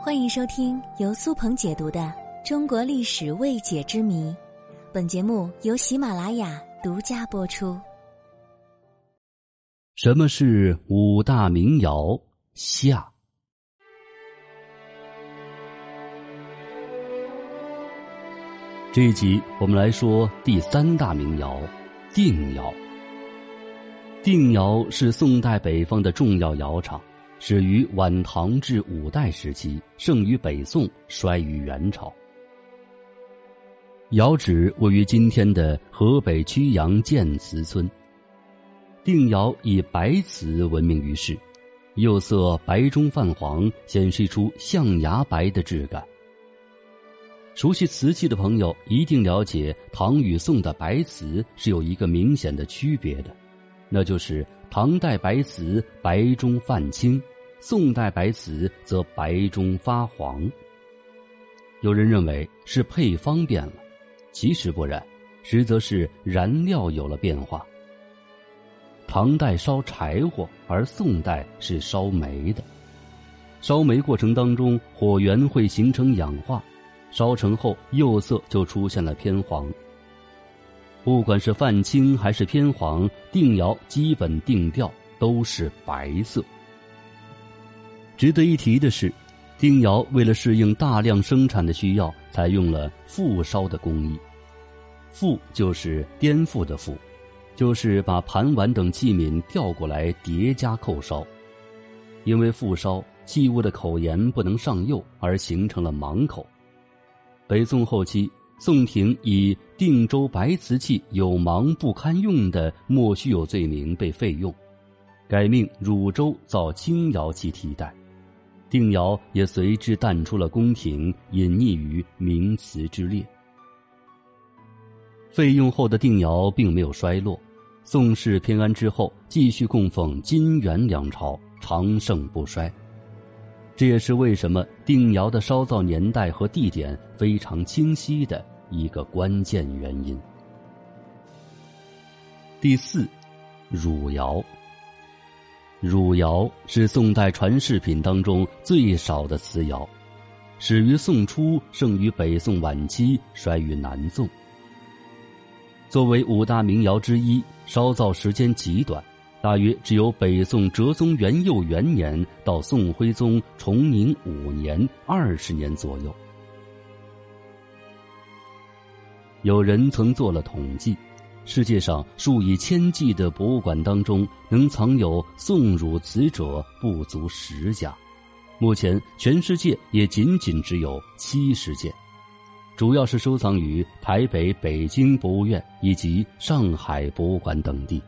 欢迎收听由苏鹏解读的《中国历史未解之谜》，本节目由喜马拉雅独家播出。什么是五大名窑？下这一集我们来说第三大名窑——定窑。定窑是宋代北方的重要窑厂。始于晚唐至五代时期，盛于北宋，衰于元朝。窑址位于今天的河北曲阳建祠村。定窑以白瓷闻名于世，釉色白中泛黄，显示出象牙白的质感。熟悉瓷器的朋友一定了解，唐与宋的白瓷是有一个明显的区别的，那就是唐代白瓷白中泛青。宋代白瓷则白中发黄。有人认为是配方变了，其实不然，实则是燃料有了变化。唐代烧柴火，而宋代是烧煤的。烧煤过程当中，火源会形成氧化，烧成后釉色就出现了偏黄。不管是泛青还是偏黄，定窑基本定调都是白色。值得一提的是，定窑为了适应大量生产的需要，采用了复烧的工艺。复就是颠覆的复，就是把盘碗等器皿调过来叠加扣烧。因为复烧器物的口沿不能上釉，而形成了盲口。北宋后期，宋廷以定州白瓷器有芒不堪用的莫须有罪名被废用，改命汝州造青窑器替代。定窑也随之淡出了宫廷，隐匿于名词之列。废用后的定窑并没有衰落，宋氏偏安之后，继续供奉金元两朝，长盛不衰。这也是为什么定窑的烧造年代和地点非常清晰的一个关键原因。第四，汝窑。汝窑是宋代传世品当中最少的瓷窑，始于宋初，盛于北宋晚期，衰于南宋。作为五大名窑之一，烧造时间极短，大约只有北宋哲宗元佑元年到宋徽宗崇宁五年二十年左右。有人曾做了统计。世界上数以千计的博物馆当中，能藏有宋汝瓷者不足十家。目前，全世界也仅仅只有七十件，主要是收藏于台北、北京博物院以及上海博物馆等地。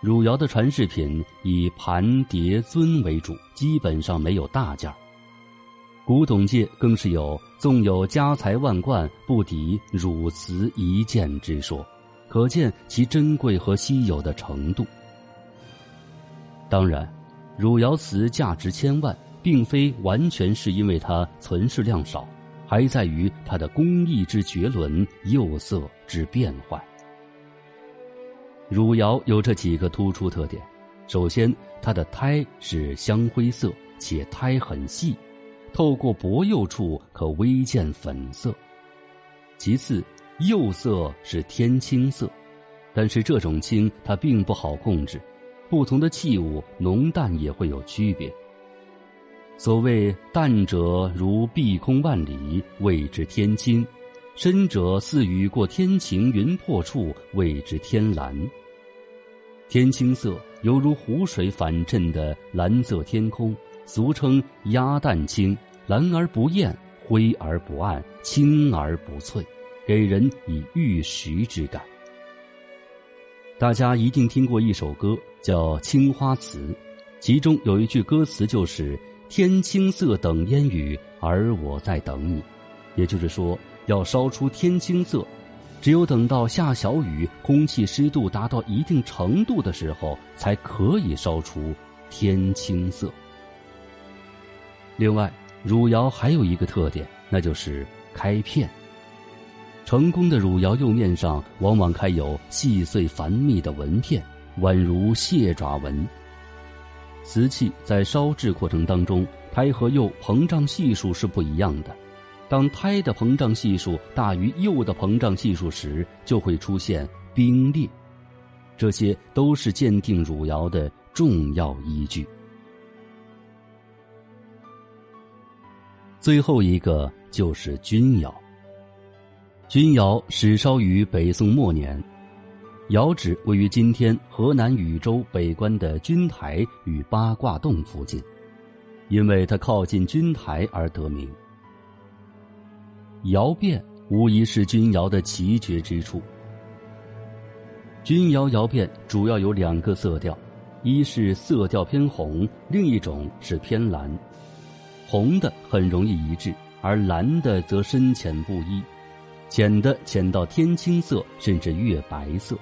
汝窑的传世品以盘碟尊为主，基本上没有大件古董界更是有“纵有家财万贯，不抵汝瓷一件”之说。可见其珍贵和稀有的程度。当然，汝窑瓷价值千万，并非完全是因为它存世量少，还在于它的工艺之绝伦、釉色之变幻。汝窑有这几个突出特点：首先，它的胎是香灰色，且胎很细，透过薄釉处可微见粉色；其次，釉色是天青色，但是这种青它并不好控制，不同的器物浓淡也会有区别。所谓淡者如碧空万里，谓之天青；深者似雨过天晴云破处，谓之天蓝。天青色犹如湖水反衬的蓝色天空，俗称鸭蛋青，蓝而不艳，灰而不暗，青而不翠。给人以玉石之感。大家一定听过一首歌，叫《青花瓷》，其中有一句歌词就是“天青色等烟雨，而我在等你”，也就是说，要烧出天青色，只有等到下小雨，空气湿度达到一定程度的时候，才可以烧出天青色。另外，汝窑还有一个特点，那就是开片。成功的汝窑釉面上往往开有细碎繁密的纹片，宛如蟹爪纹。瓷器在烧制过程当中，胎和釉膨胀系数是不一样的。当胎的膨胀系数大于幼的膨胀系数时，就会出现冰裂。这些都是鉴定汝窑的重要依据。最后一个就是钧窑。钧窑始烧于北宋末年，窑址位于今天河南禹州北关的钧台与八卦洞附近，因为它靠近钧台而得名。窑变无疑是钧窑的奇绝之处。钧窑窑变主要有两个色调，一是色调偏红，另一种是偏蓝。红的很容易一致，而蓝的则深浅不一，浅的浅到天青色，甚至月白色。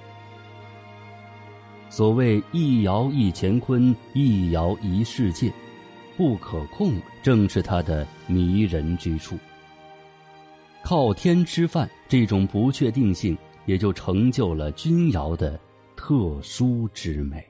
所谓一窑一乾坤，一窑一世界，不可控，正是它的迷人之处。靠天吃饭，这种不确定性。也就成就了钧窑的特殊之美。